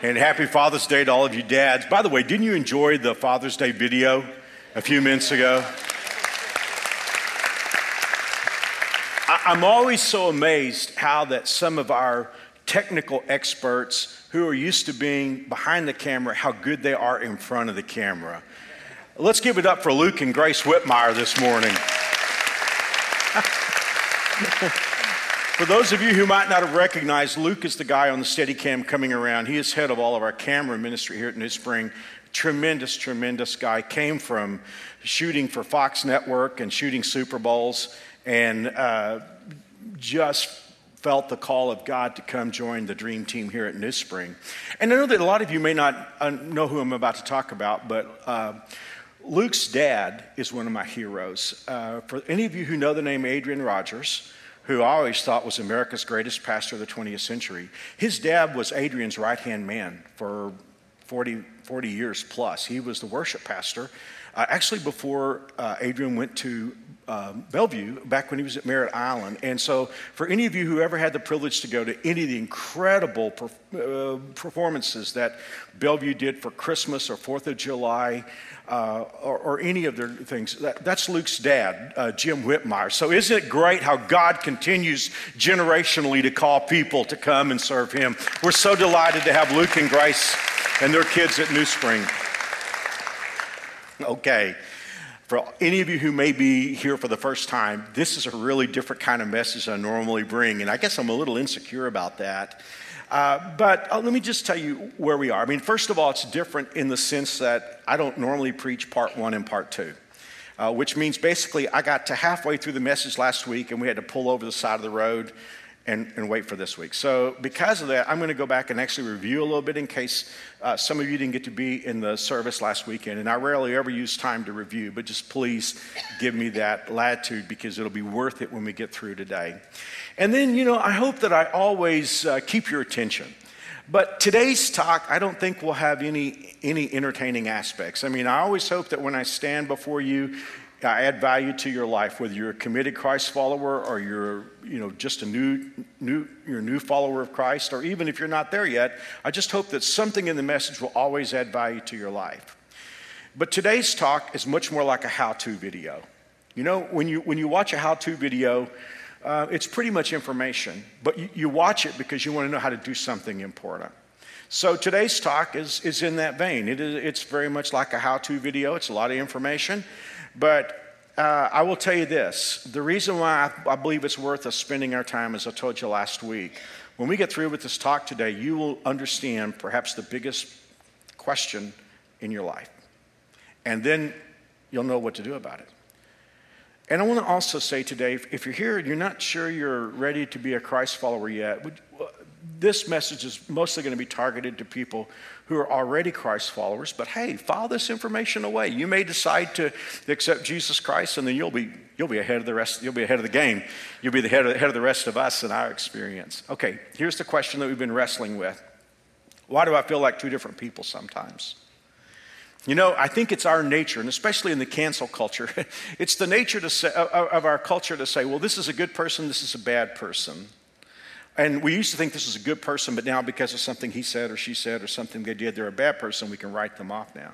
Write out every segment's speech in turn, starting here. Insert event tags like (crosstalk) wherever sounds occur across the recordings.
And happy Father's Day to all of you dads. By the way, didn't you enjoy the Father's Day video a few minutes ago? I'm always so amazed how that some of our technical experts who are used to being behind the camera, how good they are in front of the camera. Let's give it up for Luke and Grace Whitmire this morning. (laughs) For those of you who might not have recognized, Luke is the guy on the Steadicam coming around. He is head of all of our camera ministry here at New Spring. Tremendous, tremendous guy. Came from shooting for Fox Network and shooting Super Bowls, and uh, just felt the call of God to come join the dream team here at New Spring. And I know that a lot of you may not uh, know who I'm about to talk about, but uh, Luke's dad is one of my heroes. Uh, for any of you who know the name Adrian Rogers, who I always thought was America's greatest pastor of the 20th century. His dad was Adrian's right hand man for 40, 40 years plus. He was the worship pastor. Uh, actually, before uh, Adrian went to um, Bellevue, back when he was at Merritt Island. And so, for any of you who ever had the privilege to go to any of the incredible uh, performances that Bellevue did for Christmas or Fourth of July, uh, or, or, any of their things. That, that's Luke's dad, uh, Jim Whitmire. So, isn't it great how God continues generationally to call people to come and serve Him? We're so delighted to have Luke and Grace and their kids at New Spring. (laughs) Okay. For any of you who may be here for the first time, this is a really different kind of message I normally bring, and I guess I'm a little insecure about that. Uh, but uh, let me just tell you where we are. I mean, first of all, it's different in the sense that I don't normally preach part one and part two. Uh, which means basically I got to halfway through the message last week and we had to pull over the side of the road and, and wait for this week. So, because of that, I'm going to go back and actually review a little bit in case uh, some of you didn't get to be in the service last weekend. And I rarely ever use time to review, but just please give me that latitude because it'll be worth it when we get through today. And then, you know, I hope that I always uh, keep your attention. But today's talk, I don't think will have any, any entertaining aspects. I mean, I always hope that when I stand before you, I add value to your life, whether you're a committed Christ follower or you're, you know, just a new, new, you're a new follower of Christ, or even if you're not there yet, I just hope that something in the message will always add value to your life. But today's talk is much more like a how-to video. You know, when you, when you watch a how-to video, uh, it's pretty much information, but you, you watch it because you want to know how to do something important. So today's talk is, is in that vein. It is, it's very much like a how-to video. It's a lot of information, but uh, I will tell you this the reason why I, I believe it's worth us spending our time, as I told you last week, when we get through with this talk today, you will understand perhaps the biggest question in your life. And then you'll know what to do about it. And I want to also say today if you're here and you're not sure you're ready to be a Christ follower yet, would, this message is mostly going to be targeted to people who are already Christ followers. But hey, file this information away. You may decide to accept Jesus Christ, and then you'll be you'll be ahead of the rest. You'll be ahead of the game. You'll be the head of, head of the rest of us in our experience. Okay, here's the question that we've been wrestling with: Why do I feel like two different people sometimes? You know, I think it's our nature, and especially in the cancel culture, (laughs) it's the nature to say, of our culture to say, well, this is a good person, this is a bad person. And we used to think this was a good person, but now because of something he said or she said or something they did, they're a bad person, we can write them off now.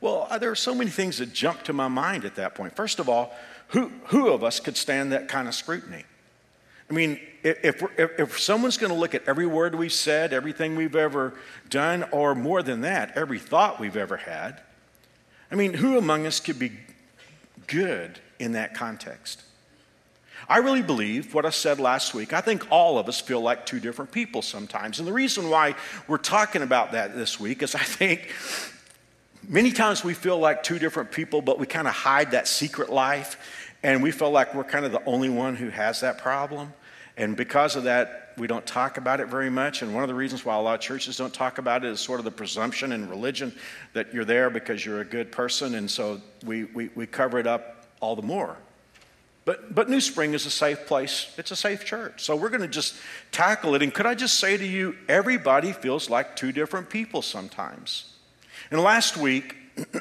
Well, uh, there are so many things that jump to my mind at that point. First of all, who, who of us could stand that kind of scrutiny? I mean, if, if, if someone's going to look at every word we've said, everything we've ever done, or more than that, every thought we've ever had, I mean, who among us could be good in that context? I really believe what I said last week. I think all of us feel like two different people sometimes. And the reason why we're talking about that this week is I think many times we feel like two different people, but we kind of hide that secret life. And we feel like we're kind of the only one who has that problem. And because of that, We don't talk about it very much. And one of the reasons why a lot of churches don't talk about it is sort of the presumption in religion that you're there because you're a good person. And so we, we, we cover it up all the more. But, but New Spring is a safe place. It's a safe church. So we're going to just tackle it. And could I just say to you, everybody feels like two different people sometimes. And last week, (clears throat)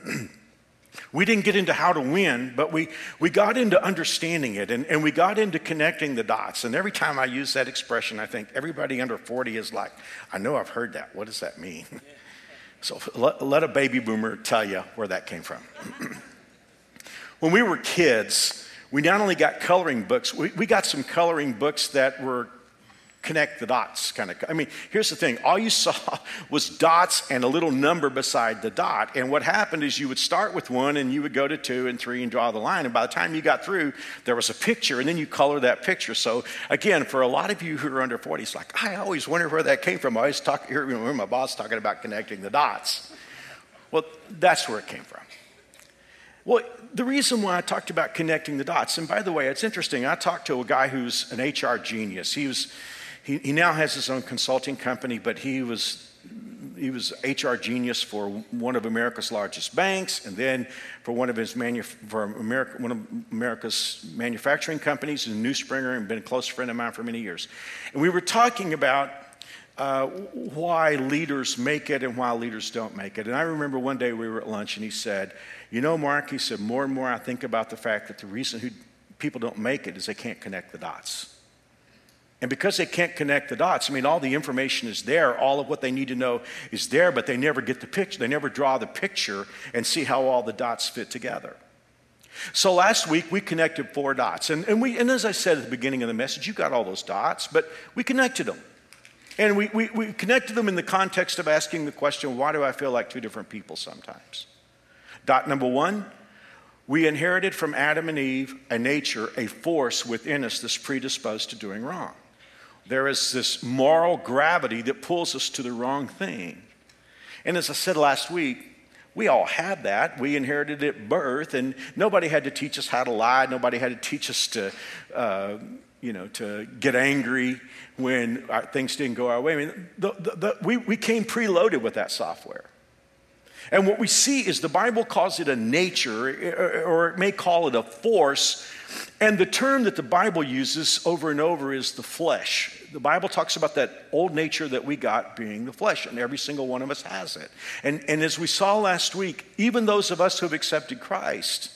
We didn't get into how to win, but we, we got into understanding it and, and we got into connecting the dots. And every time I use that expression, I think everybody under 40 is like, I know I've heard that. What does that mean? (laughs) so let, let a baby boomer tell you where that came from. (clears throat) when we were kids, we not only got coloring books, we, we got some coloring books that were connect the dots kind of. I mean, here's the thing all you (laughs) saw was dots and a little number beside the dot. And what happened is you would start with one and you would go to two and three and draw the line. And by the time you got through, there was a picture and then you color that picture. So, again, for a lot of you who are under 40, it's like, I always wonder where that came from. I always talk, hear my boss talking about connecting the dots. Well, that's where it came from. Well, the reason why I talked about connecting the dots, and by the way, it's interesting. I talked to a guy who's an HR genius. He was he, he now has his own consulting company, but he was he was HR genius for one of America's largest banks, and then for one of his manu- for America, one of America's manufacturing companies, New Springer, and been a close friend of mine for many years. And we were talking about uh, why leaders make it and why leaders don't make it. And I remember one day we were at lunch, and he said, "You know, Mark," he said, "more and more I think about the fact that the reason who people don't make it is they can't connect the dots." And because they can't connect the dots, I mean, all the information is there, all of what they need to know is there, but they never get the picture. They never draw the picture and see how all the dots fit together. So last week we connected four dots. And, and, we, and as I said at the beginning of the message, you got all those dots, but we connected them. And we, we, we connected them in the context of asking the question why do I feel like two different people sometimes? Dot number one, we inherited from Adam and Eve a nature, a force within us that's predisposed to doing wrong. There is this moral gravity that pulls us to the wrong thing. And as I said last week, we all had that. We inherited it at birth, and nobody had to teach us how to lie. Nobody had to teach us to, uh, you know, to get angry when our, things didn't go our way. I mean, the, the, the, we, we came preloaded with that software. And what we see is the Bible calls it a nature, or it may call it a force. And the term that the Bible uses over and over is the flesh. The Bible talks about that old nature that we got being the flesh, and every single one of us has it. And, and as we saw last week, even those of us who have accepted Christ,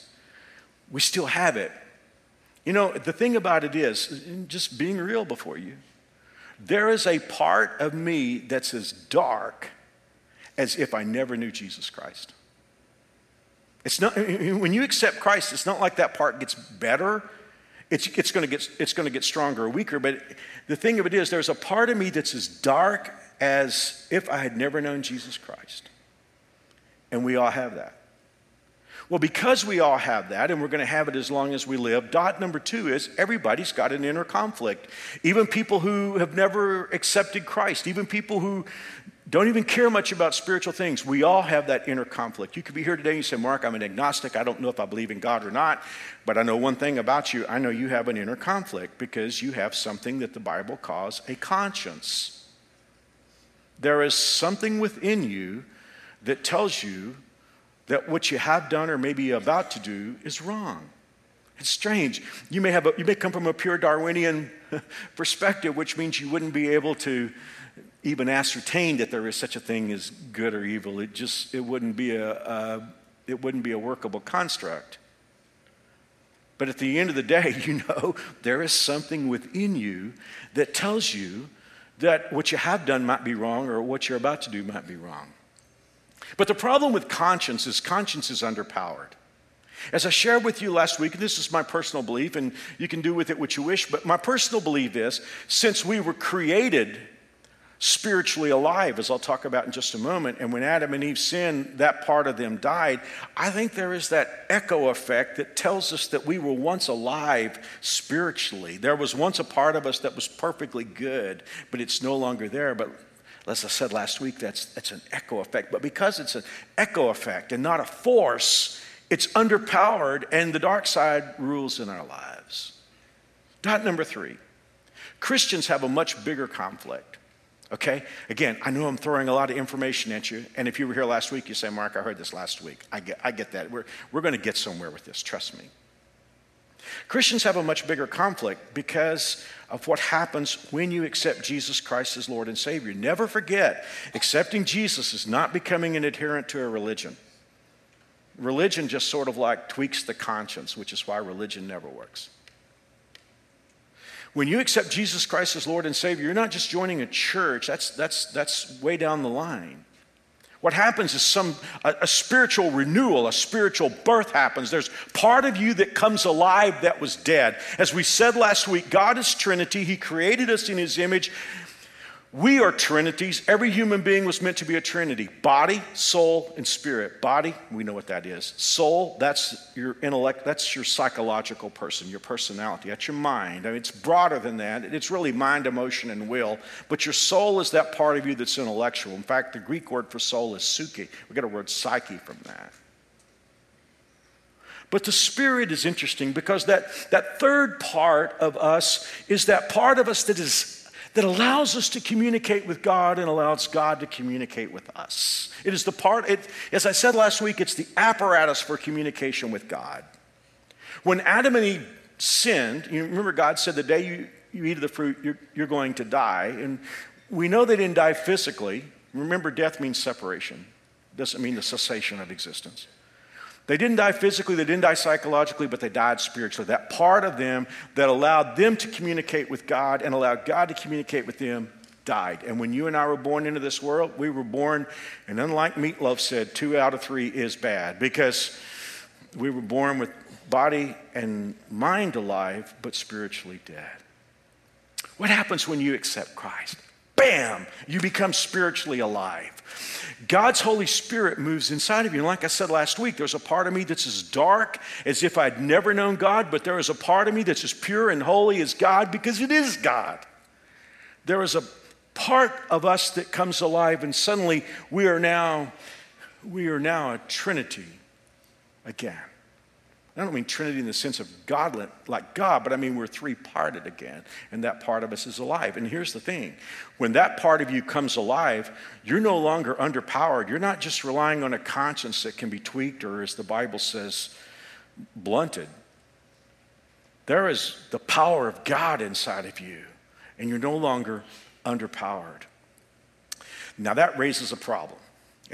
we still have it. You know, the thing about it is, just being real before you, there is a part of me that's as dark as if I never knew Jesus Christ. It's not, when you accept Christ, it's not like that part gets better. It's, it's going to get, stronger or weaker. But the thing of it is, there's a part of me that's as dark as if I had never known Jesus Christ. And we all have that. Well, because we all have that, and we're going to have it as long as we live, dot number two is everybody's got an inner conflict. Even people who have never accepted Christ, even people who don't even care much about spiritual things. We all have that inner conflict. You could be here today and you say, Mark, I'm an agnostic. I don't know if I believe in God or not, but I know one thing about you. I know you have an inner conflict because you have something that the Bible calls a conscience. There is something within you that tells you that what you have done or maybe about to do is wrong. It's strange. You may, have a, you may come from a pure Darwinian (laughs) perspective, which means you wouldn't be able to even ascertain that there is such a thing as good or evil. It just it wouldn't be a, a it wouldn't be a workable construct. But at the end of the day, (laughs) you know there is something within you that tells you that what you have done might be wrong or what you're about to do might be wrong. But the problem with conscience is conscience is underpowered. As I shared with you last week, this is my personal belief, and you can do with it what you wish, but my personal belief is since we were created spiritually alive, as I'll talk about in just a moment. And when Adam and Eve sinned, that part of them died. I think there is that echo effect that tells us that we were once alive spiritually. There was once a part of us that was perfectly good, but it's no longer there. But as I said last week, that's, that's an echo effect. But because it's an echo effect and not a force, it's underpowered, and the dark side rules in our lives. Dot number three Christians have a much bigger conflict. Okay? Again, I know I'm throwing a lot of information at you, and if you were here last week, you say, Mark, I heard this last week. I get, I get that. We're, we're going to get somewhere with this, trust me. Christians have a much bigger conflict because of what happens when you accept Jesus Christ as Lord and Savior. Never forget, accepting Jesus is not becoming an adherent to a religion. Religion just sort of like tweaks the conscience, which is why religion never works. When you accept Jesus Christ as Lord and Savior, you're not just joining a church, that's, that's, that's way down the line. What happens is some a, a, spiritual renewal, a spiritual birth happens. There's part of you that comes alive that was dead. As we said last week, God is Trinity. He created us in his image. We are trinities. Every human being was meant to be a trinity body, soul, and spirit. Body, we know what that is. Soul, that's your intellect, that's your psychological person, your personality, that's your mind. I mean, it's broader than that. It's really mind, emotion, and will. But your soul is that part of you that's intellectual. In fact, the Greek word for soul is psyche. We get a word psyche from that. But the spirit is interesting because that, that third part of us is that part of us that is that allows us to communicate with God and allows God to communicate with us. It is the part, it, as I said last week, it's the apparatus for communication with God. When Adam and Eve sinned, you remember God said, The day you, you eat of the fruit, you're, you're going to die. And we know they didn't die physically. Remember, death means separation, doesn't mean the cessation of existence. They didn't die physically, they didn't die psychologically, but they died spiritually. That part of them that allowed them to communicate with God and allowed God to communicate with them died. And when you and I were born into this world, we were born, and unlike Meat Loaf said, two out of three is bad because we were born with body and mind alive, but spiritually dead. What happens when you accept Christ? Bam! You become spiritually alive. God's Holy Spirit moves inside of you. And like I said last week, there's a part of me that's as dark as if I'd never known God, but there is a part of me that's as pure and holy as God because it is God. There is a part of us that comes alive, and suddenly we are now, we are now a Trinity again. I don't mean Trinity in the sense of God, like God, but I mean we're three parted again, and that part of us is alive. And here's the thing when that part of you comes alive, you're no longer underpowered. You're not just relying on a conscience that can be tweaked or, as the Bible says, blunted. There is the power of God inside of you, and you're no longer underpowered. Now, that raises a problem.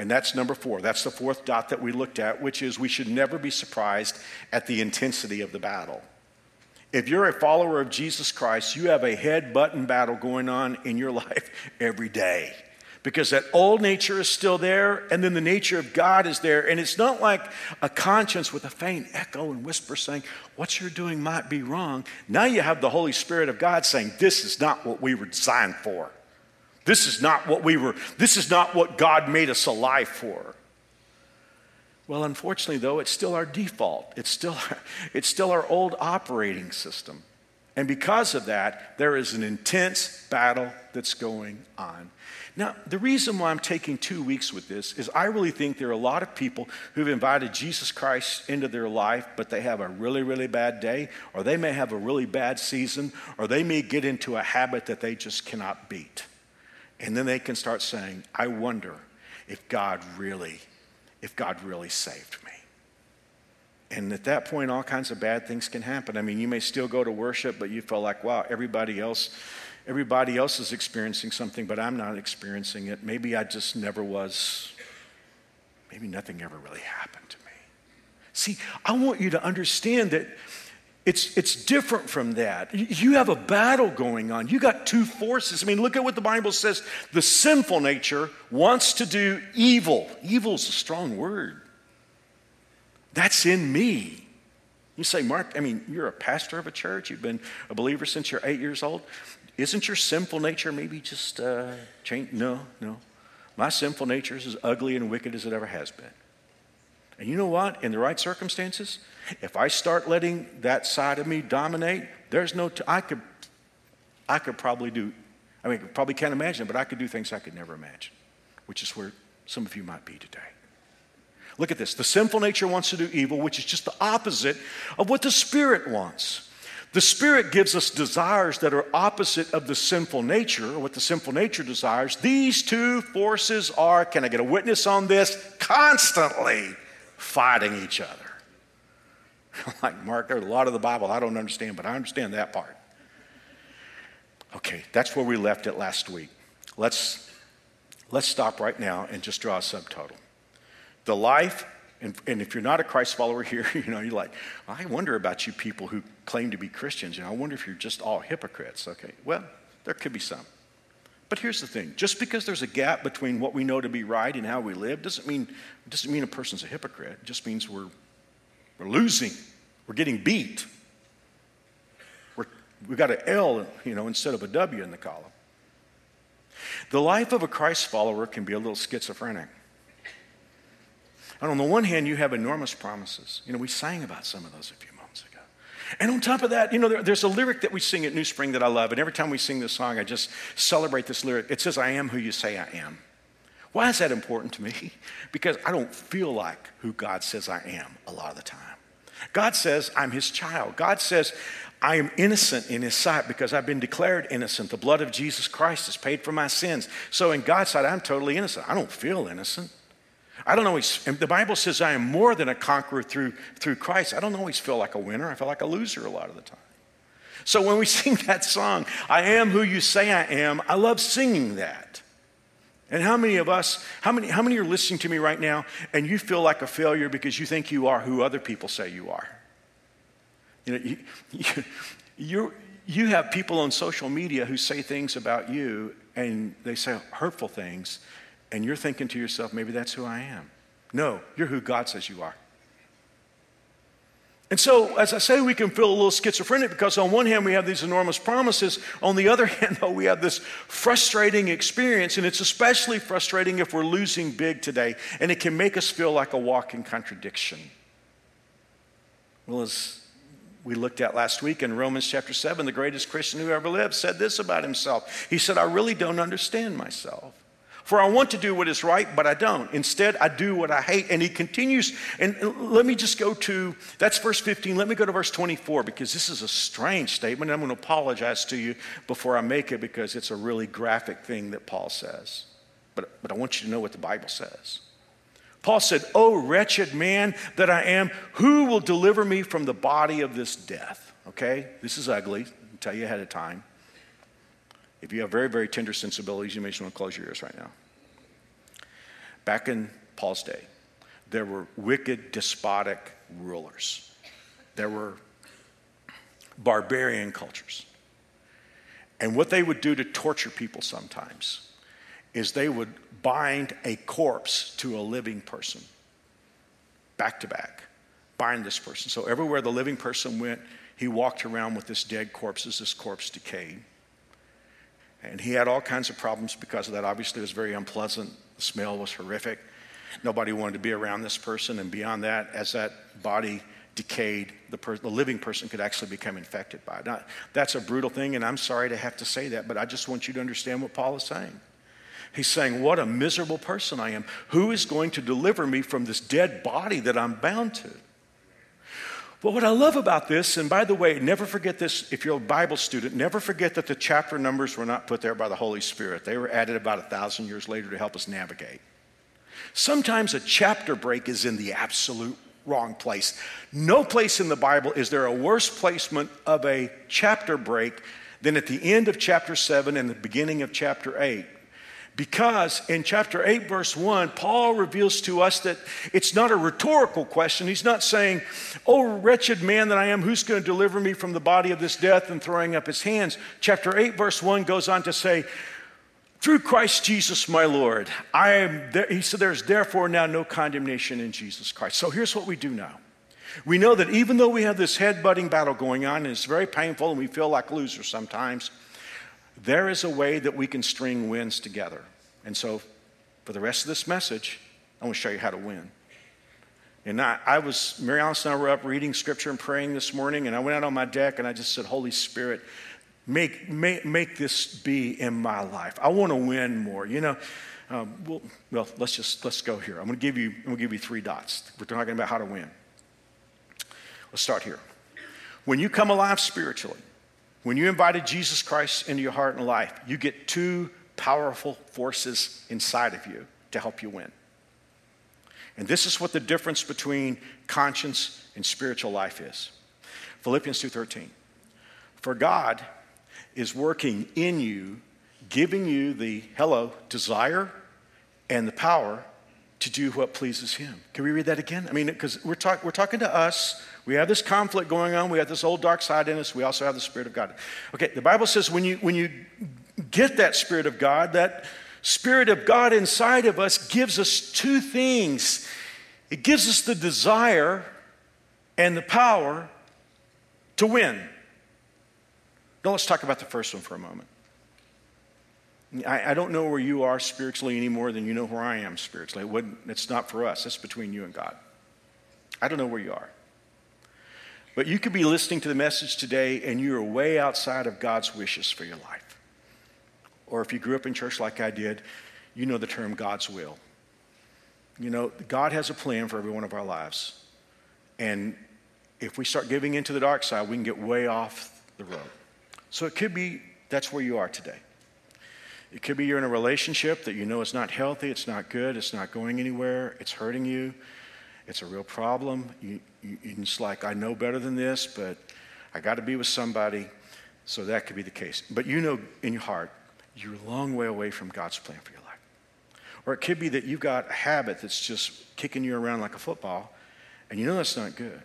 And that's number four. That's the fourth dot that we looked at, which is we should never be surprised at the intensity of the battle. If you're a follower of Jesus Christ, you have a head button battle going on in your (laughs) life every day. Because that old nature is still there, and then the nature of God is there. And it's not like a conscience with a faint echo and whisper saying, What you're doing might be wrong. Now you have the Holy Spirit of God saying, This is not what we were designed for. This is not what we were, this is not what God made us alive for. Well, unfortunately, though, it's still our default. It's still, (laughs) it's still our old operating system. And because of that, there is an intense battle that's going on. Now, the reason why I'm taking two weeks with this is I really think there are a lot of people who've invited Jesus Christ into their life, but they have a really, really bad day, or they may have a really bad season, or they may get into a habit that they just cannot beat. And then they can start saying, I wonder if God really, if God really saved me. And at that point, all kinds of bad things can happen. I mean, you may still go to worship, but you feel like, wow, everybody else, everybody else is experiencing something, but I'm not experiencing it. Maybe I just never was, maybe nothing ever really happened to me. See, I want you to understand that it's, it's different from that. You have a battle going on. You got two forces. I mean, look at what the Bible says. The sinful nature wants to do evil. Evil is a strong word. That's in me. You say, Mark, I mean, you're a pastor of a church. You've been a believer since you're eight years old. Isn't your sinful nature maybe just uh, change? No, no. My sinful nature is as ugly and wicked as it ever has been. And you know what? In the right circumstances, if I start letting that side of me dominate, there's no, t- I could, I could probably do, I mean, probably can't imagine, but I could do things I could never imagine, which is where some of you might be today. Look at this. The sinful nature wants to do evil, which is just the opposite of what the Spirit wants. The Spirit gives us desires that are opposite of the sinful nature, or what the sinful nature desires. These two forces are, can I get a witness on this? Constantly fighting each other. (laughs) like, Mark, there's a lot of the Bible I don't understand, but I understand that part. Okay, that's where we left it last week. Let's, let's stop right now and just draw a subtotal. The life and, and, if you're not a Christ follower here, (laughs) you know, you're like, I wonder about you people who claim to be Christians. You know, I wonder if you're just all hypocrites. Okay, well, there could be some. But here's the thing just because there's a gap between what we know to be right and how we live doesn't mean, doesn't mean a person's a hypocrite. It just means we're, we're losing, we're getting beat. We're, we got an L, you know, instead of a W in the column. The life of a Christ follower can be a little schizophrenic. And on the one hand, you have enormous promises. You know, we sang about some of those a few moments ago. And on top of that, you know, there, there's a lyric that we sing at New Spring that I love. And every time we sing this song, I just celebrate this lyric. It says, I am who you say I am. Why is that important to me? (laughs) Because I don't feel like who God says I am a lot of the time. God says I'm his child. God says I am innocent in his sight because I've been declared innocent. The blood of Jesus Christ has paid for my sins. So in God's sight, I'm totally innocent. I don't feel innocent. I don't always, the Bible says I am more than a conqueror through, through Christ. I don't always feel like a winner. I feel like a loser a lot of the time. So when we (laughs) sing that song, I am who you say I am, I love singing that. And how many of us, how many, how many are listening to me right now and you feel like a failure because you think you are who other people say you are? You know, you, (laughs) you, you you have people on social media who say things about you and they say hurtful things and you're thinking to yourself, maybe that's who I am. No, you're who God says you are. And so, as I say, we can feel a little schizophrenic because on one hand we have these enormous promises. On the other (laughs) hand, though, we have this frustrating experience, and it's especially frustrating if we're losing big today, and it can make us feel like a walking contradiction. Well, as we looked at last week in Romans chapter 7, the greatest Christian who ever lived said this about himself. He said, I really don't understand myself. For I want to do what is right, but I don't. Instead, I do what I hate. And he continues, and let me just go to that's verse 15. Let me go to verse 24 because this is a strange statement. I'm going to apologize to you before I make it because it's a really graphic thing that Paul says. But, but I want you to know what the Bible says. Paul said, Oh, wretched man that I am, who will deliver me from the body of this death? Okay, this is ugly. I'll tell you ahead of time. If you have very, very tender sensibilities, you may just want to close your ears right now. Back in Paul's day, there were wicked, despotic rulers. There were barbarian cultures. And what they would do to torture people sometimes is they would bind a corpse to a living person, back to back, bind this person. So everywhere the living person went, he walked around with this dead corpse as this corpse decayed. And he had all kinds of problems because of that. Obviously, it was very unpleasant. The smell was horrific. Nobody wanted to be around this person. And beyond that, as that body decayed, the, per- the living person could actually become infected by it. Now, that's a brutal thing, and I'm sorry to have to say that, but I just want you to understand what Paul is saying. He's saying, What a miserable person I am. Who is going to deliver me from this dead body that I'm bound to? But what I love about this, and by the way, never forget this if you're a Bible student, never forget that the chapter numbers were not put there by the Holy Spirit. They were added about a thousand years later to help us navigate. Sometimes a chapter break is in the absolute wrong place. No place in the Bible is there a worse placement of a chapter break than at the end of chapter 7 and the beginning of chapter 8. Because in chapter 8, verse 1, Paul reveals to us that it's not a rhetorical question. He's not saying, Oh, wretched man that I am, who's going to deliver me from the body of this death and throwing up his hands? Chapter 8, verse 1 goes on to say, through Christ Jesus my Lord, I am there, he said, There's therefore now no condemnation in Jesus Christ. So here's what we do now. We know that even though we have this head butting battle going on, and it's very painful and we feel like losers sometimes, there is a way that we can string wins together. And so, for the rest of this message, I want to show you how to win. And I, I was, Mary Alice and I were up reading scripture and praying this morning, and I went out on my deck and I just said, Holy Spirit, make, make, make this be in my life. I want to win more. You know, um, well, well, let's just, let's go here. I'm going to give you, I'm going to give you three dots. We're talking about how to win. Let's start here. When you come alive spiritually, when you invited Jesus Christ into your heart and life, you get two powerful forces inside of you to help you win. And this is what the difference between conscience and spiritual life is. Philippians 2:13. For God is working in you, giving you the hello desire and the power to do what pleases him. Can we read that again? I mean, because we're, talk, we're talking to us. We have this conflict going on. We have this old dark side in us. We also have the Spirit of God. Okay, the Bible says when you, when you get that Spirit of God, that Spirit of God inside of us gives us two things it gives us the desire and the power to win. Now, let's talk about the first one for a moment. I, I, don't know where you are spiritually any more than you know where I am spiritually. It it's not for us, it's between you and God. I don't know where you are. But you could be listening to the message today and you're way outside of God's wishes for your life. Or if you grew up in church like I did, you know the term God's will. You know, God has a plan for every one of our lives. And if we start giving into the dark side, we can get way off the road. So it could be that's where you are today. It could be you're in a relationship that you know is not healthy, it's not good, it's not going anywhere, it's hurting you, it's a real problem. You, you, it's like, I know better than this, but I got to be with somebody. So that could be the case. But you know in your heart, you're a long way away from God's plan for your life. Or it could be that you've got a habit that's just kicking you around like a football, and you know that's not good.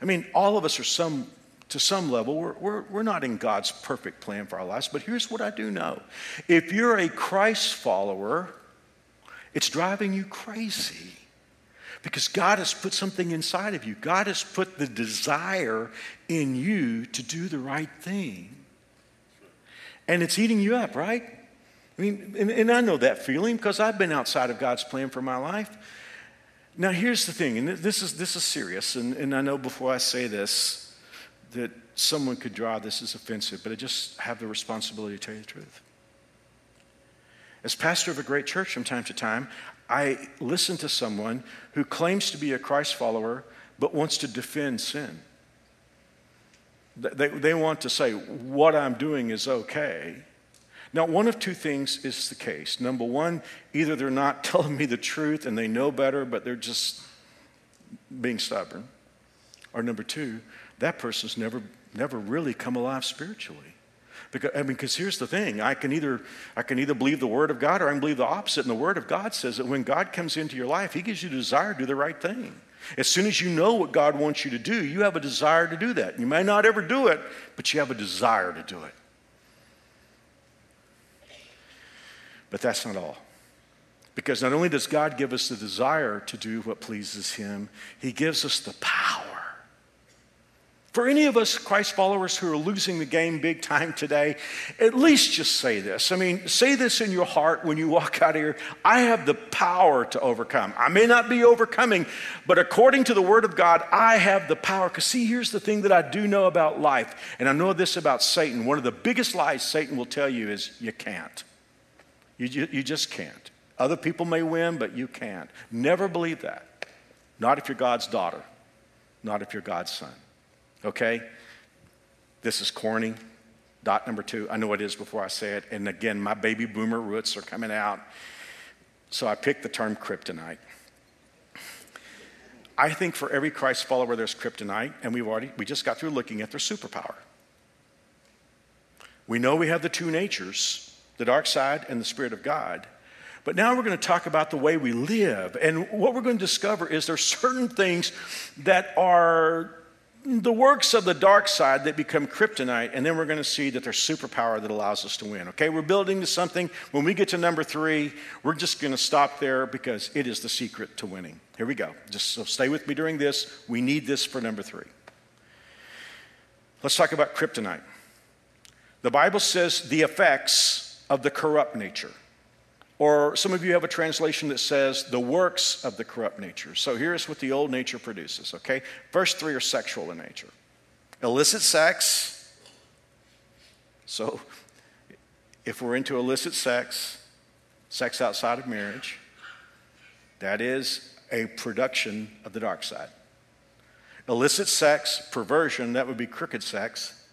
I mean, all of us are some to some level, we're, we're, we're not in God's perfect plan for our lives, but here's what I do know. If you're a Christ follower, it's driving you crazy because God has put something inside of you. God has put the desire in you to do the right thing. And it's eating you up, right? I mean, and, and I know that feeling because I've been outside of God's plan for my life. Now, here's the thing, and this is, this is serious, and, and I know before I say this, that someone could draw this as offensive, but I just have the responsibility to tell you the truth. As pastor of a great church from time to time, I listen to someone who claims to be a Christ follower but wants to defend sin. They, they want to say, what I'm doing is okay. Now, one of two things is the case. Number one, either they're not (laughs) telling me the truth and they know better, but they're just being stubborn. Or number two, that person's never, never really come alive spiritually. Because, I mean, because here's the thing I can, either, I can either believe the Word of God or I can believe the opposite. And the Word of God says that when God comes into your life, He gives you a desire to do the right thing. As soon as you know what God wants you to do, you have a desire to do that. You may not ever do it, but you have a desire to do it. But that's not all. Because not only does God give us the desire to do what pleases Him, He gives us the power for any of us Christ followers who are losing the game big time today, at least just say this. I mean, say this in your heart when you walk out of here I have the power to overcome. I may not be overcoming, but according to the Word of God, I have the power. Because, see, here's the thing that I do know about life, and I know this about Satan. One of the biggest lies Satan will tell you is you can't. You, you, you just can't. Other people may win, but you can't. Never believe that. Not if you're God's daughter, not if you're God's son okay? This is corny. Dot number two, I know it is before I say it. And again, my baby boomer roots are coming out. So I picked the term kryptonite. I think for every Christ follower, there's kryptonite, and we've already, we just got through looking at their superpower. We know we have the two natures, the dark side and the Spirit of God. But now we're going to talk about the way we live. And what we're going to discover is there's certain things that are the works of the dark side that become kryptonite, and then we're going to see that there's superpower that allows us to win. Okay, we're building to something. When we get to number three, we're just going to stop there because it is the secret to winning. Here we go. Just so stay with me during this. We need this for number three. Let's talk about kryptonite. The Bible says the effects of the corrupt nature. Or some of you have a translation that says the works of the corrupt nature. So here's what the old nature produces, okay? First three are sexual in nature illicit sex. So if we're into illicit sex, sex outside of marriage, that is a production of the dark side. Illicit sex, perversion, that would be crooked sex.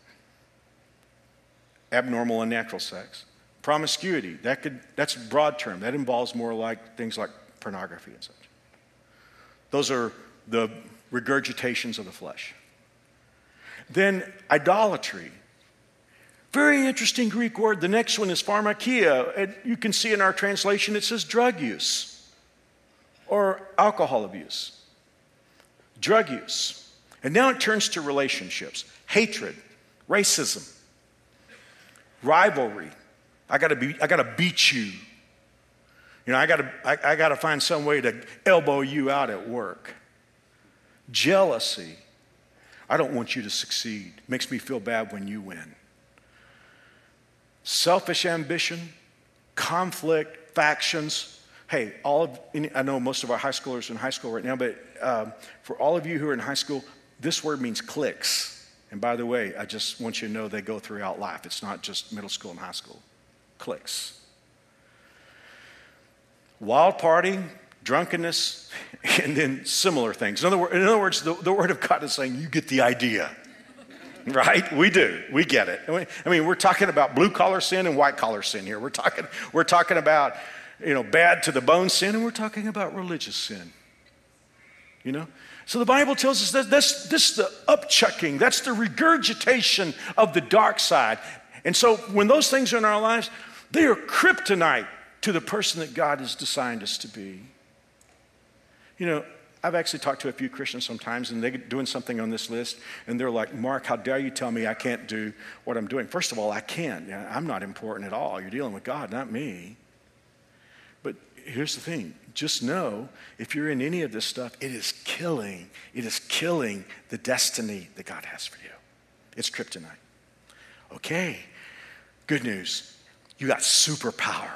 Abnormal and natural sex. Promiscuity, that could, that's a broad term. That involves more like things like pornography and such. Those are the regurgitations of the flesh. Then idolatry. Very interesting Greek word. The next one is pharmakeia. And you can see in our translation it says drug use or alcohol abuse. Drug use. And now it turns to relationships hatred, racism, rivalry. I gotta, be, I gotta beat you. You know, I gotta, I, I gotta find some way to elbow you out at work. Jealousy. I don't want you to succeed. Makes me feel bad when you win. Selfish ambition, conflict, factions. Hey, all of, I know most of our high schoolers in high school right now, but um, for all of you who are in high school, this word means cliques. And by the way, I just want you to know they go throughout life. It's not just middle school and high school. Cliques. Wild partying, drunkenness, (laughs) and then similar things. In other, word, in other words, the, the Word of God is saying, you get the idea. (laughs) right? We do. We get it. I mean, we're talking about blue collar sin and white collar sin here. We're talking, we're talking about, you know, bad to the bone sin, and we're talking about religious sin. You know? So the Bible tells us that this, this is the upchucking, that's the regurgitation of the dark side. And so when those things are in our lives, they are kryptonite to the person that God has designed us to be. You know, I've actually talked to a few Christians sometimes, and they're doing something on this list, and they're like, Mark, how dare you tell me I can't do what I'm doing? First of all, I can. not I'm not important at all. You're dealing with God, not me. But here's the thing just know if you're in any of this stuff, it is killing, it is killing the destiny that God has for you. It's kryptonite. Okay, good news. You got superpower.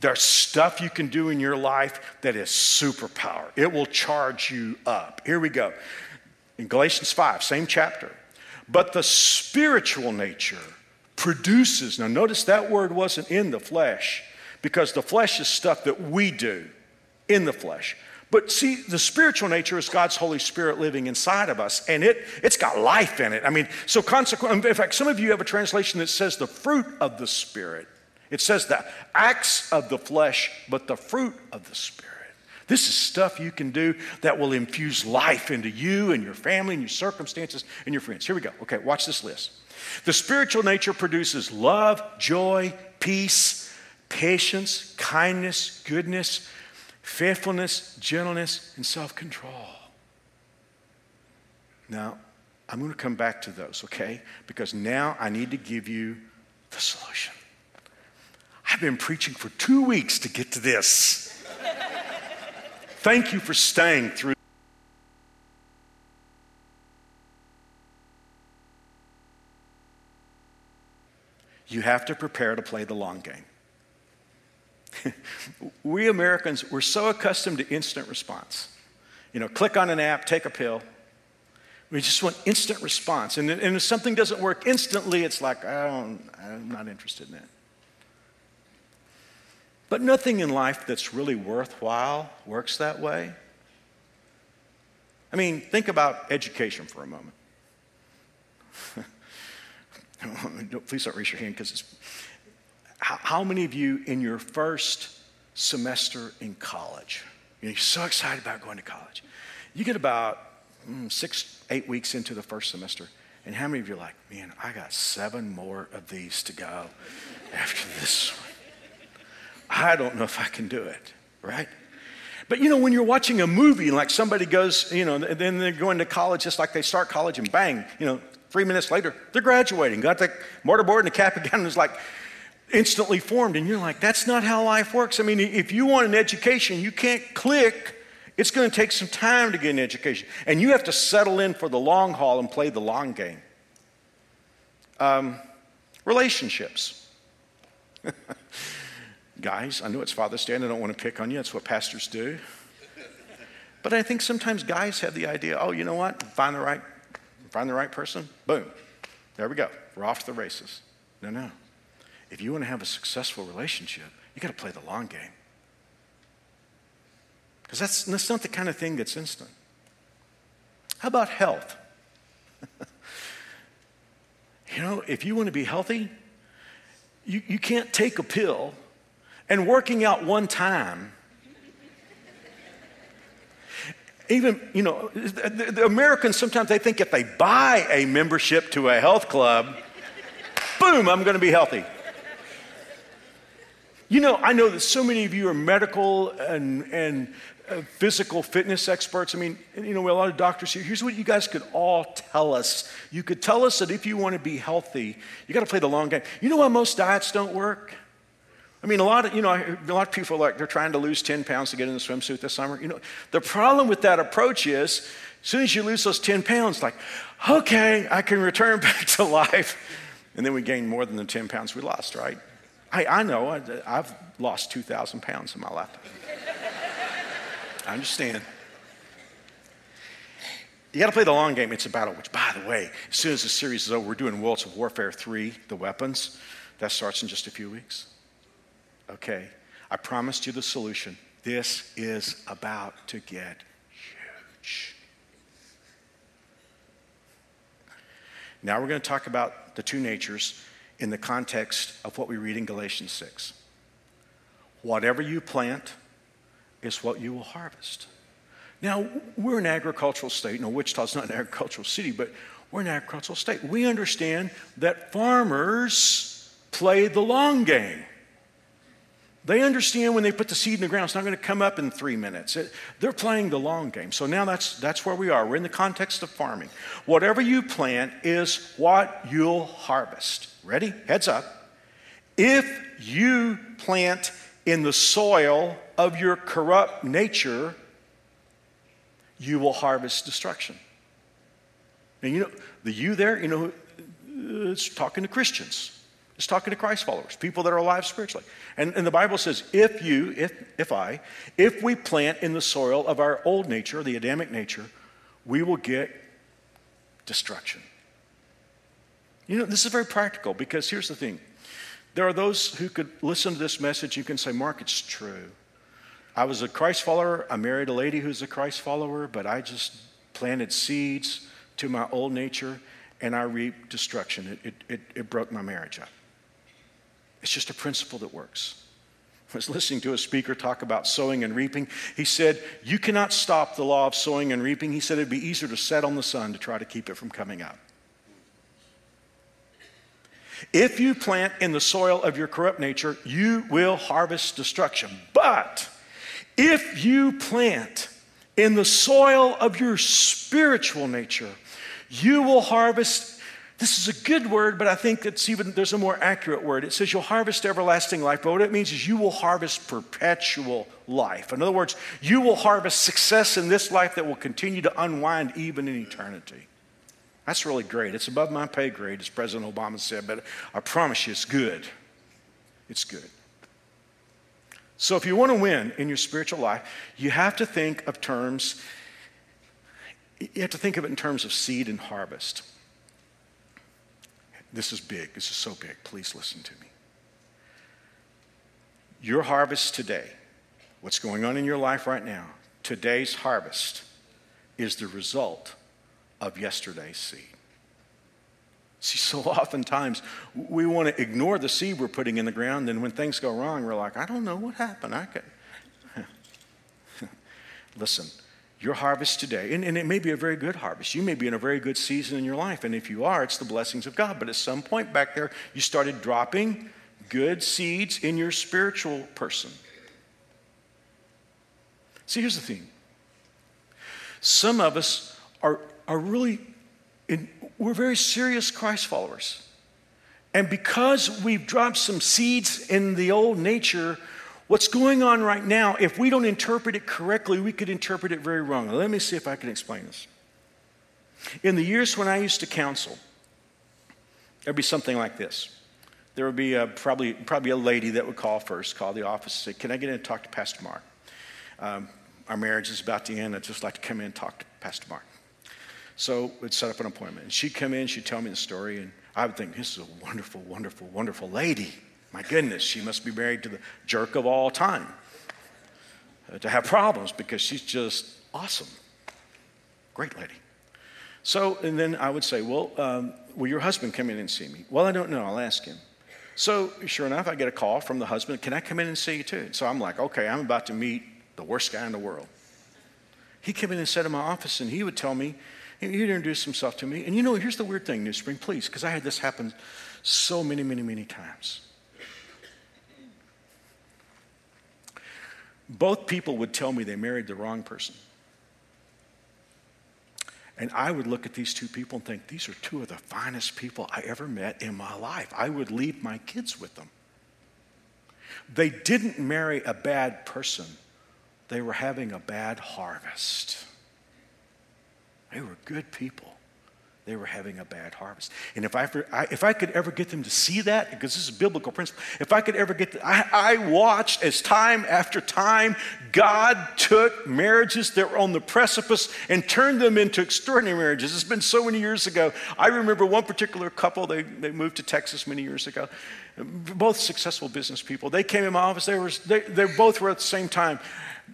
There's stuff you can do in your life that is superpower. It will charge you up. Here we go. In Galatians 5, same chapter. But the spiritual nature produces, now notice that word wasn't in the flesh because the flesh is stuff that we do in the flesh. But see, the spiritual nature is God's Holy Spirit living inside of us, and it, it's got life in it. I mean, so consequently, in fact, some of you have a translation that says the fruit of the Spirit. It says the acts of the flesh, but the fruit of the Spirit. This is stuff you can do that will infuse life into you and your family and your circumstances and your friends. Here we go. Okay, watch this list. The spiritual nature produces love, joy, peace, patience, kindness, goodness, faithfulness, gentleness, and self control. Now, I'm going to come back to those, okay? Because now I need to give you the solution. I've been preaching for two weeks to get to this. Thank you for staying through. You have to prepare to play the long game. (laughs) we Americans, we're so accustomed to instant response. You know, click on an app, take a pill. We just want instant response. And, and if something doesn't work instantly, it's like, I'm not interested in it. But nothing in life that's really worthwhile works that way. I mean, think about education for a moment. (laughs) Please don't raise your hand because it's. How many of you in your first semester in college, you're so excited about going to college, you get about mm, six, eight weeks into the first semester, and how many of you are like, man, I got seven more of these to go after this one? I don't know if I can do it, right? But you know, when you're watching a movie like somebody goes, you know, then they're going to college just like they start college and bang, you know, three minutes later, they're graduating, got the mortarboard and the cap (laughs) again, and it's like instantly formed. And you're like, that's not how life works. I mean, if you want an education, you can't click. It's going to take some time to get an education. And you have to settle in for the long haul and play the long game. Um, relationships. (laughs) Guys, I know it's Father's Day and I don't want to pick on you. That's what pastors do. (laughs) But I think sometimes guys have the idea, oh, you know what? Find the right, find the right person. Boom. There we go. We're off to the races. No, no. If you want to have a successful relationship, you got to play the long game. Because that's, that's not the kind of thing that's instant. How about health? (laughs) you know, if you want to be healthy, you, you can't take a pill and working out one time even, you know, the, the, Americans sometimes they think if they buy a membership to a health club, boom, I'm going to be healthy. You know, I know that so many of you are medical and, and uh, physical fitness experts. I mean, you know, a lot of doctors here. Here's what you guys could all tell us. You could tell us that if you want to be healthy, you got to play the long game. You know why most diets don't work? I mean, a lot of, you know, a lot of people are like, they're trying to lose 10 pounds to get in the swimsuit this summer. You know, the problem with that approach is, as soon as you lose those 10 pounds, like, okay, I can return (laughs) back to life. And then we gain more than the 10 pounds we lost, right? I, I know, I, I've lost 2,000 pounds in my life. I understand. You got to play the long game. It's a battle, which, by the way, as soon as the series is over, we're doing Worlds of Warfare 3, the weapons. That starts in just a few weeks. Okay, I promised you the solution. This is about to get huge. Now we're going to talk about the two natures in the context of what we read in Galatians 6. Whatever you plant is what you will harvest. Now, we're an agricultural state. No, Wichita's not an agricultural city, but we're an agricultural state. We understand that farmers play the long game. They understand when they put the seed in the ground, it's not going to come up in three minutes. It, they're playing the long game. So now that's, that's where we are. We're in the context of farming. Whatever you plant is what you'll harvest. Ready? Heads up. If you plant in the soil of your corrupt nature, you will harvest destruction. And you know, the you there, you know, uh, it's talking to Christians. It's talking to Christ followers, people that are alive spiritually. And, and the Bible says, if you, if, if I, if we plant in the soil of our old nature, the Adamic nature, we will get destruction. You know, this is very practical because here's the thing. There are those who could listen to this message, you can say, Mark, it's true. I was a Christ follower. I married a lady who's a Christ follower, but I just planted seeds to my old nature and I reaped destruction. It, it, it, it broke my marriage up. It's just a principle that works. I was listening to a speaker talk about sowing and reaping. He said, You cannot stop the law of sowing and reaping. He said it'd be easier to set on the sun to try to keep it from coming up. If you plant in the soil of your corrupt nature, you will harvest destruction. But if you plant in the soil of your spiritual nature, you will harvest this is a good word, but I think it's even there's a more accurate word. It says you'll harvest everlasting life, but what it means is you will harvest perpetual life. In other words, you will harvest success in this life that will continue to unwind even in eternity. That's really great. It's above my pay grade, as President Obama said, but I promise you it's good. It's good. So if you want to win in your spiritual life, you have to think of terms, you have to think of it in terms of seed and harvest. This is big. This is so big. Please listen to me. Your harvest today, what's going on in your life right now, today's harvest is the result of yesterday's seed. See, so (laughs) oftentimes we want to ignore the seed we're putting in the ground, and when things go wrong, we're like, I don't know what happened. I could. (laughs) Listen, your harvest today, and, and, it may be a very good harvest. You may be in a very good season in your life, and if you are, it's the blessings of God. But at some point back there, you started dropping good seeds in your spiritual person. See, here's the thing some of us are, are really, in, we're very serious Christ followers. And because we've dropped some seeds in the old nature, What's going on right now, if we don't interpret it correctly, we could interpret it very wrongly. Let me see if I can explain this. In the years when I used to counsel, there'd be something like this. There would be a, probably, probably a lady that would call first, call the office and say, Can I get in and talk to Pastor Mark? Um, our marriage is about to end. I'd just like to come in and talk to Pastor Mark. So we'd set up an appointment. And she'd come in, she'd tell me the story, and I would think, This is a wonderful, wonderful, wonderful lady. My goodness, she must be married to the jerk of all time. Uh, to have problems because she's just awesome. Great lady. So, and then I would say, Well, um, will your husband come in and see me? Well, I don't know. I'll ask him. So, sure enough, I get a call from the husband Can I come in and see you too? So I'm like, Okay, I'm about to meet the worst guy in the world. He came in and sat in my office and he would tell me, he'd introduce himself to me. And you know, here's the weird thing, New Spring, please, because I had this happen so many, many, many times. Both people would tell me they married the wrong person. And I would look at these two people and think, these are two of the finest people I ever met in my life. I would leave my kids with them. They didn't marry a bad person, they were having a bad harvest. They were good people they were having a bad harvest. And if I, if I could ever get them to see that, because this is a biblical principle, if I could ever get, the, I, I watched as time after time, God took marriages that were on the precipice and turned them into extraordinary marriages. It's been so many years ago. I remember one particular couple, they, they moved to Texas many years ago, both successful business people. They came in my office, they, were, they, they both were at the same time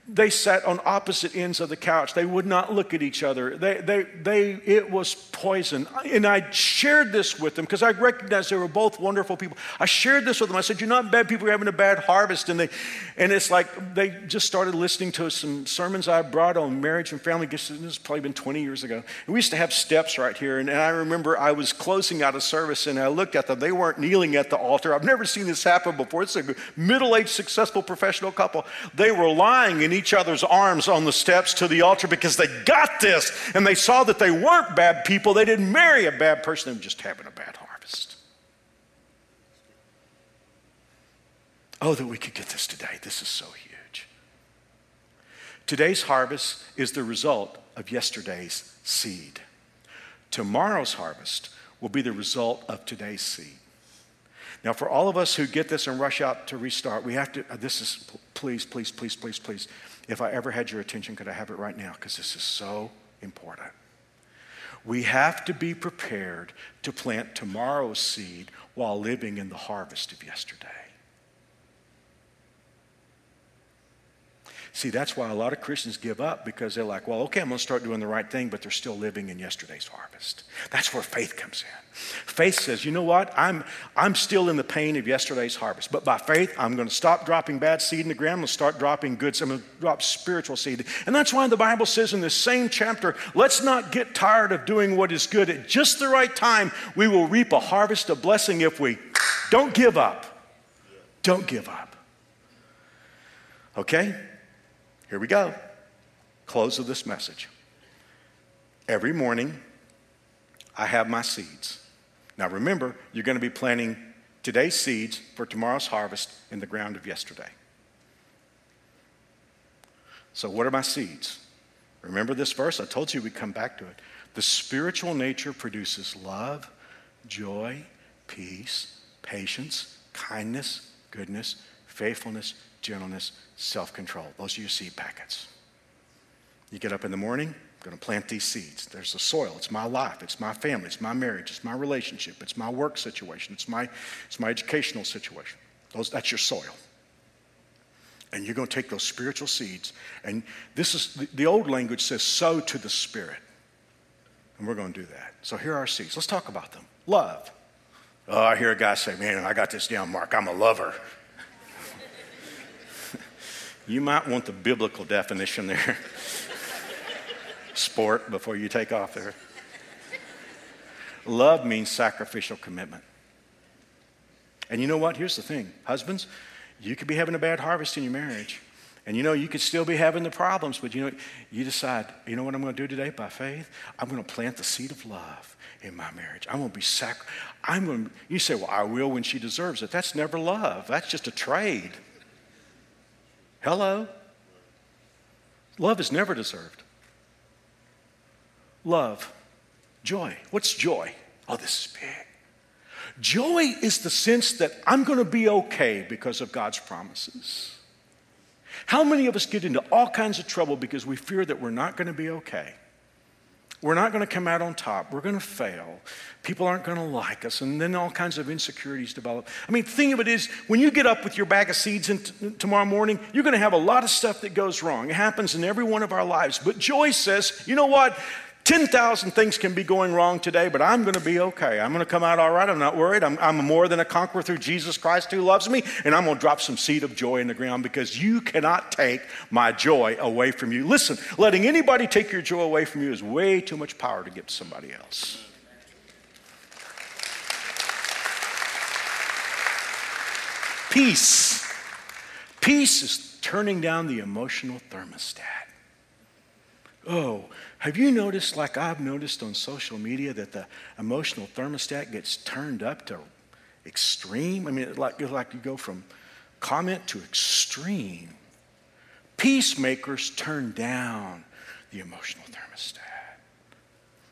they sat on opposite ends of the couch. They would not look at each other. They, they, they, it was poison. And I shared this with them because I recognized they were both wonderful people. I shared this with them. I said, You're not bad people, you're having a bad harvest. And, they, and it's like they just started listening to some sermons I brought on marriage and family. This has probably been 20 years ago. And we used to have steps right here. And, and I remember I was closing out a service and I looked at them. They weren't kneeling at the altar. I've never seen this happen before. It's a middle aged, successful professional couple. They were lying in each other's arms on the steps to the altar because they got this and they saw that they weren't bad people. They didn't marry a bad person, they were just having a bad harvest. Oh, that we could get this today. This is so huge. Today's harvest is the result of yesterday's seed. Tomorrow's harvest will be the result of today's seed. Now, for all of us who get this and rush out to restart, we have to, uh, this is, please, please, please, please, please. If I ever had your attention, could I have it right now? Because this is so important. We have to be prepared to plant tomorrow's seed while living in the harvest of yesterday. See, that's why a lot of Christians give up because they're like, well, okay, I'm going to start doing the right thing, but they're still living in yesterday's harvest. That's where faith comes in. Faith says, you know what? I'm, I'm still in the pain of yesterday's harvest, but by faith, I'm going to stop dropping bad seed in the ground. I'm going to start dropping good, I'm going to drop spiritual seed. And that's why the Bible says in this same chapter, let's not get tired of doing what is good. At just the right time, we will reap a harvest of blessing if we don't give up. Don't give up. Okay? Here we go. Close of this message. Every morning, I have my seeds. Now remember, you're going to be planting today's seeds for tomorrow's harvest in the ground of yesterday. So, what are my seeds? Remember this verse? I told you we'd come back to it. The spiritual nature produces love, joy, peace, patience, kindness, goodness, faithfulness, gentleness, self control. Those are your seed packets. You get up in the morning, I'm going to plant these seeds. There's the soil. It's my life. It's my family. It's my marriage. It's my relationship. It's my work situation. It's my, it's my educational situation. Those, that's your soil. And you're going to take those spiritual seeds. And this is the, the old language says, sow to the Spirit. And we're going to do that. So here are our seeds. Let's talk about them. Love. Oh, I hear a guy say, Man, I got this down, Mark. I'm a lover. You might want the biblical definition there. (laughs) Sport before you take off there. Love means sacrificial commitment. And you know what? Here's the thing husbands, you could be having a bad harvest in your marriage. And you know, you could still be having the problems, but you know, you decide, you know what I'm going to do today by faith? I'm going to plant the seed of love in my marriage. I'm going to be sac. I'm going to, you say, well, I will when she deserves it. That's never love. That's just a trade. Hello? Love is never deserved. Love, joy. What's joy? Oh, this is big. Joy is the sense that I'm going to be okay because of God's promises. How many of us get into all kinds of trouble because we fear that we're not going to be okay? We're not going to come out on top. We're going to fail. People aren't going to like us. And then all kinds of insecurities develop. I mean, the thing of it is, when you get up with your bag of seeds t- tomorrow morning, you're going to have a lot of stuff that goes wrong. It happens in every one of our lives. But joy says, you know what? 10,000 things can be going wrong today, but I'm going to be okay. I'm going to come out all right. I'm not worried. I'm, I'm, more than a conqueror through Jesus Christ who loves me, and I'm going to drop some seed of joy in the ground because you cannot take my joy away from you. Listen, letting anybody take your joy away from you is way too much power to give to somebody else. Peace. Peace is turning down the emotional thermostat. Oh, have you noticed, like I've noticed on social media, that the emotional thermostat gets turned up to extreme? I mean, like, like you go from comment to extreme. Peacemakers turn down the emotional thermostat.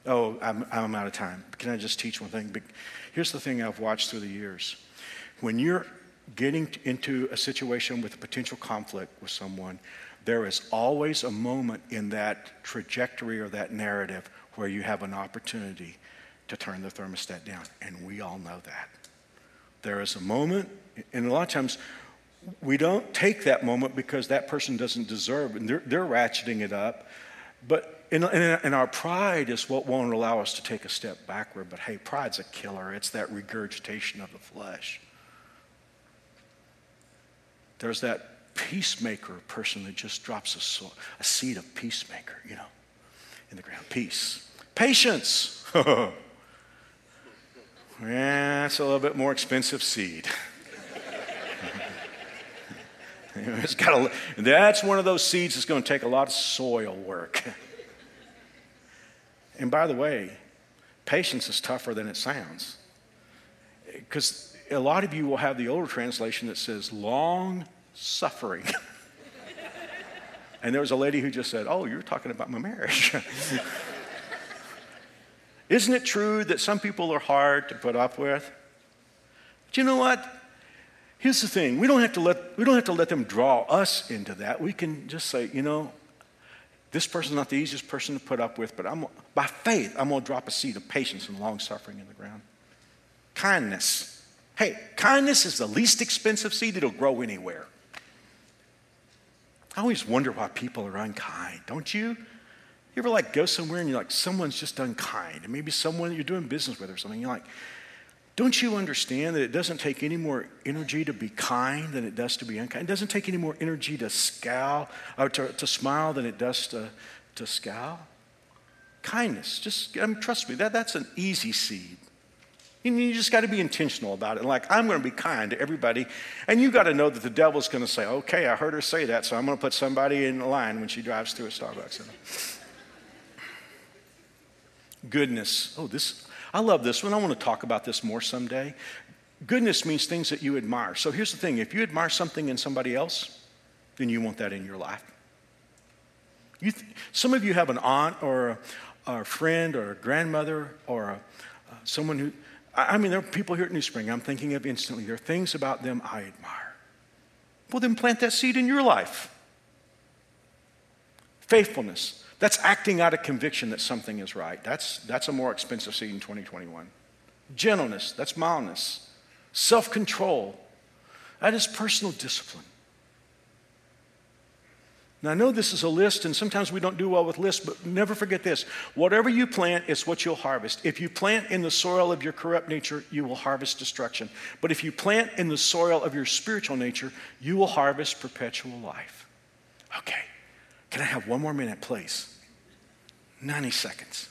Oh, I'm, I'm out of time. Can I just teach one thing? Here's the thing I've watched through the years. When you're getting into a situation with a potential conflict with someone, there is always a moment in that trajectory or that narrative where you have an opportunity to turn the thermostat down. And we all know that. There is a moment, and a lot of times we don't take that moment because that person doesn't deserve it, and they're, they're ratcheting it up. But in, in, our pride is what won't allow us to take a step backward. But hey, pride's a killer. It's that regurgitation of the flesh. There's that peacemaker person that just drops a, a seed of peacemaker, you know, in the ground. Peace. Patience. (laughs) yeah, it's a little bit more expensive seed. (laughs) it's got a, that's one of those seeds that's going to take a lot of soil work. and by the way, patience is tougher than it sounds. Because a lot of you will have the older translation that says long suffering. (laughs) and there was a lady who just said, Oh, you're talking about my marriage. (laughs) Isn't it true that some people are hard to put up with? But you know what? Here's the thing we don't, have to let, we don't have to let them draw us into that. We can just say, you know, this person's not the easiest person to put up with, but I'm, by faith, I'm going to drop a seed of patience and long suffering in the ground. Kindness. Hey, kindness is the least expensive seed, it'll grow anywhere. I always wonder why people are unkind, don't you? You ever like go somewhere and you're like, someone's just unkind, and maybe someone you're doing business with or something, you're like, don't you understand that it doesn't take any more energy to be kind than it does to be unkind? It doesn't take any more energy to scowl or to, to smile than it does to, to scowl. Kindness, just I mean, trust me, that, that's an easy seed. You just got to be intentional about it. Like, I'm going to be kind to everybody. And you got to know that the devil's going to say, okay, I heard her say that, so I'm going to put somebody in line when she drives through a Starbucks. Goodness. Oh, this, I love this one. I want to talk about this more someday. Goodness means things that you admire. So here's the thing if you admire something in somebody else, then you want that in your life. You th- some of you have an aunt or a, or a friend or a grandmother or a, uh, someone who I mean, there are people here at New Spring I'm thinking of instantly. There are things about them I admire. Well, then plant that seed in your life. Faithfulness. That's acting out of conviction that something is right. That's, that's a more expensive seed in 2021. Gentleness. That's mildness. Self control. That is personal discipline. Now, I know this is a list, and sometimes we don't do well with lists, but never forget this. Whatever you plant is what you'll harvest. If you plant in the soil of your corrupt nature, you will harvest destruction. But if you plant in the soil of your spiritual nature, you will harvest perpetual life. Okay, can I have one more minute, please? 90 seconds.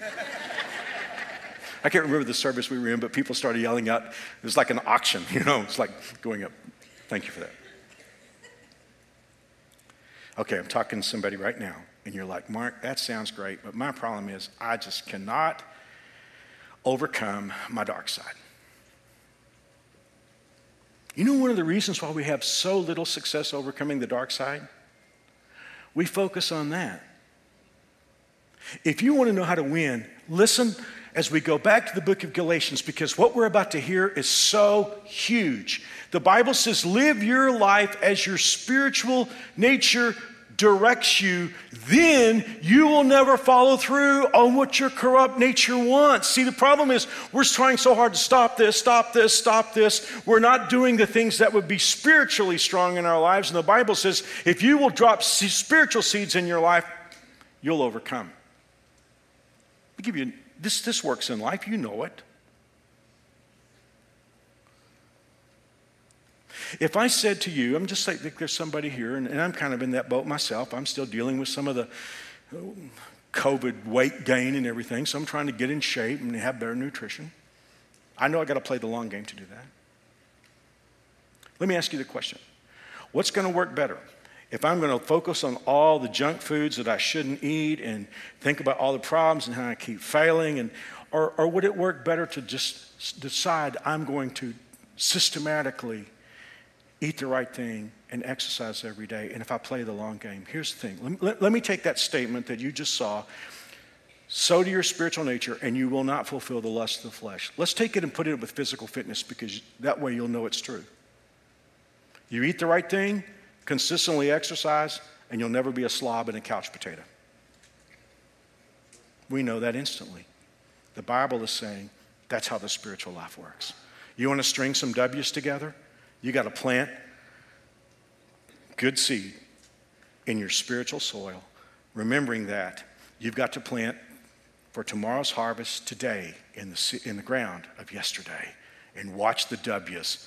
(laughs) I can't remember the service we were in, but people started yelling out. It was like an auction, (laughs) you know, it's like going up. Thank you for that. Okay, I'm talking to somebody right now, and you're like, Mark, that sounds great, but my problem is I just cannot overcome my dark side. You know, one of the reasons why we have so little success overcoming the dark side? We focus on that. If you want to know how to win, listen as we go back to the book of Galatians because what we're about to hear is so huge. The Bible says, live your life as your spiritual nature directs you, then you will never follow through on what your corrupt nature wants. See, the problem is we're trying so hard to stop this, stop this, stop this. We're not doing the things that would be spiritually strong in our lives. And the Bible says if you will drop spiritual seeds in your life, you'll overcome. Let me give you this, this works in life, you know it. If I said to you, I'm just like there's somebody here, and, and I'm kind of in that boat myself. I'm still dealing with some of the uh, COVID weight gain and everything, so I'm trying to get in shape and have better nutrition. I know I got to play the long game to do that. Let me ask you the question What's going to work better? If I'm going to focus on all the junk foods that I shouldn't eat and think about all the problems and how I keep failing, and, or, or would it work better to just decide I'm going to systematically eat the right thing and exercise every day? And if I play the long game, here's the thing let, let, let me take that statement that you just saw sow to your spiritual nature, and you will not fulfill the lust of the flesh. Let's take it and put it with physical fitness because that way you'll know it's true. You eat the right thing, consistently exercise, and you'll never be a slob and a couch potato. We know that instantly. The Bible is saying that's how the spiritual life works. You want to string some W's together? You got to plant good seed in your spiritual soil, remembering that you've got to plant for tomorrow's harvest today in the, in the ground of yesterday and watch the W's